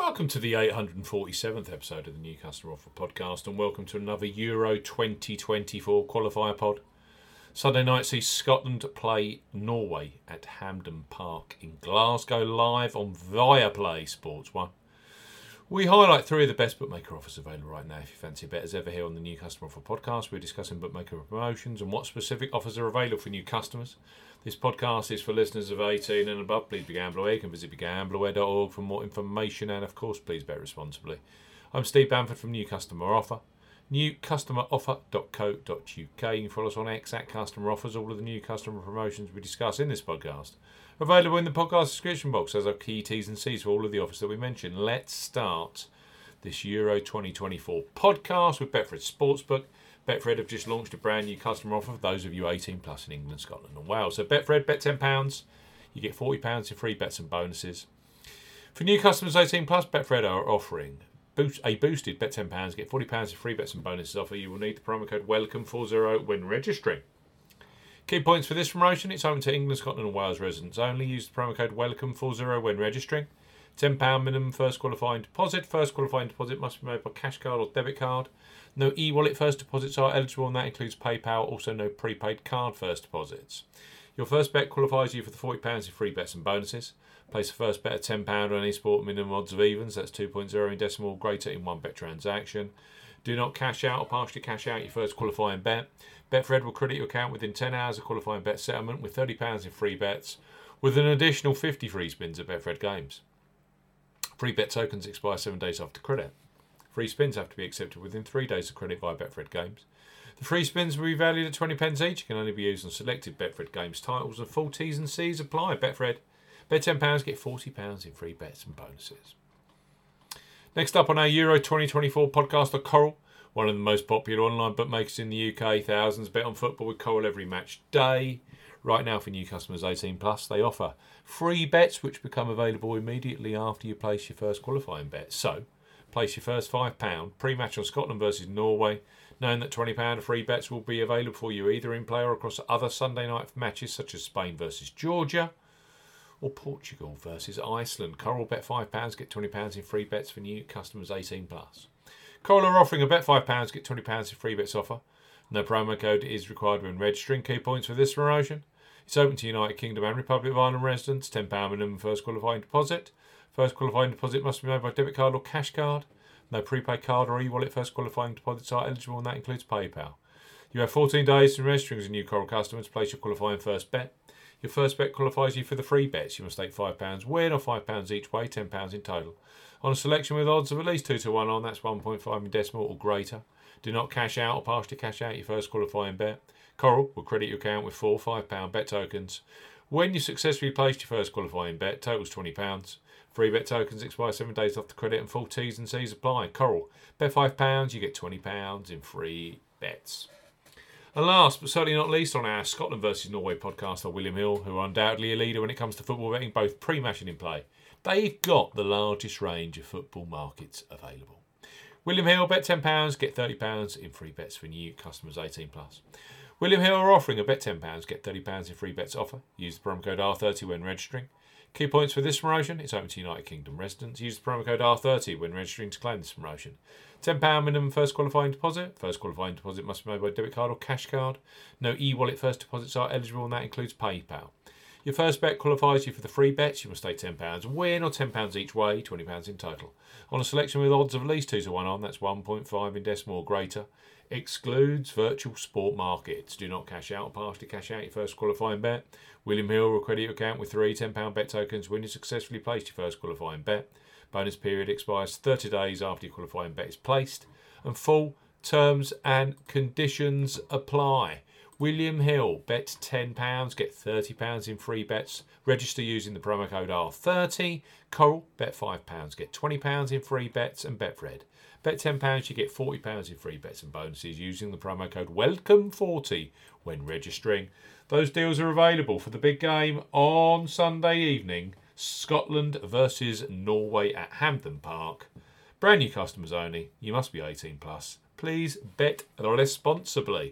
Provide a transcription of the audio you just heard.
Welcome to the 847th episode of the New Customer Offer podcast, and welcome to another Euro 2024 qualifier pod. Sunday night sees Scotland play Norway at Hampden Park in Glasgow live on Viaplay Sports 1. We highlight three of the best bookmaker offers available right now. If you fancy a bet as ever here on the New Customer Offer podcast, we're discussing bookmaker promotions and what specific offers are available for new customers. This podcast is for listeners of 18 and above. Please be gamble aware. You can visit begambleaware.org for more information and, of course, please bet responsibly. I'm Steve Bamford from New Customer Offer newcustomeroffer.co.uk. You can follow us on X at Customer Offers. All of the new customer promotions we discuss in this podcast available in the podcast description box as our key T's and C's for all of the offers that we mentioned. Let's start this Euro 2024 podcast with Betfred Sportsbook. Betfred have just launched a brand new customer offer for those of you 18 plus in England, Scotland, and Wales. So Betfred, bet £10, you get £40 in free bets and bonuses. For new customers 18 plus, Betfred are offering boost, a boosted bet £10, get £40 of free bets and bonuses offer. You will need the promo code WELCOME40 when registering. Key points for this promotion it's open to England, Scotland, and Wales residents only. Use the promo code WELCOME40 when registering. £10 minimum first qualifying deposit. First qualifying deposit must be made by cash card or debit card. No e wallet first deposits are eligible, and that includes PayPal. Also, no prepaid card first deposits. Your first bet qualifies you for the £40 in free bets and bonuses. Place a first bet of £10 on any sport minimum odds of evens, that's 2.0 in decimal, greater in one bet transaction. Do not cash out or partially cash out your first qualifying bet. Betfred will credit your account within 10 hours of qualifying bet settlement with £30 in free bets, with an additional 50 free spins at Betfred Games. Free bet tokens expire seven days after credit. Free spins have to be accepted within three days of credit via Betfred Games. The free spins will be valued at 20 pence each, can only be used on selected Betfred Games titles, and full T's and C's apply. Betfred Bet £10, get £40 in free bets and bonuses. Next up on our Euro 2024 podcast are Coral, one of the most popular online bookmakers in the UK. Thousands bet on football with Coral every match day. Right now, for new customers 18 plus, they offer free bets which become available immediately after you place your first qualifying bet. So, place your first £5 pre match on Scotland versus Norway, knowing that £20 of free bets will be available for you either in play or across other Sunday night matches such as Spain versus Georgia or Portugal versus Iceland. Coral bet £5, get £20 in free bets for new customers 18 plus. Coral are offering a bet £5, get £20 in free bets offer. No promo code is required when registering. Key points for this promotion. It's open to United Kingdom and Republic of Ireland residents. £10 minimum first qualifying deposit. First qualifying deposit must be made by debit card or cash card. No prepaid card or e-wallet first qualifying deposits are eligible and that includes PayPal. You have 14 days to registering as a new Coral customer to place your qualifying first bet. Your first bet qualifies you for the free bets. You must stake £5 win or £5 each way, £10 in total. On a selection with odds of at least 2 to 1 on, that's 1.5 in decimal or greater. Do not cash out or partially cash out your first qualifying bet. Coral will credit your account with four £5 bet tokens. When you successfully placed your first qualifying bet, totals £20. Free bet tokens expire seven days after credit and full T's and C's apply. Coral, bet £5, you get £20 in free bets. And last but certainly not least, on our Scotland versus Norway podcast are William Hill, who are undoubtedly a leader when it comes to football betting, both pre match and in play. They've got the largest range of football markets available. William Hill, bet £10, get £30 in free bets for new customers 18 plus. William Hill are offering a bet £10, get £30 in free bets offer. Use the promo code R30 when registering. Key points for this promotion it's open to United Kingdom residents. Use the promo code R30 when registering to claim this promotion. £10 minimum first qualifying deposit. First qualifying deposit must be made by debit card or cash card. No e wallet first deposits are eligible, and that includes PayPal. Your first bet qualifies you for the free bets. You must stake £10 win or £10 each way, £20 in total. On a selection with odds of at least 2 to 1 on, that's 1.5 in decimal or greater. Excludes virtual sport markets. Do not cash out or partially cash out your first qualifying bet. William Hill will credit your account with three £10 bet tokens when you successfully placed your first qualifying bet. Bonus period expires 30 days after your qualifying bet is placed. And full terms and conditions apply. William Hill, bet £10, get £30 in free bets. Register using the promo code R30. Coral, bet £5, get £20 in free bets. And Betfred, bet £10, you get £40 in free bets and bonuses using the promo code WELCOME40 when registering. Those deals are available for the big game on Sunday evening Scotland versus Norway at Hampden Park. Brand new customers only. You must be 18 plus. Please bet responsibly.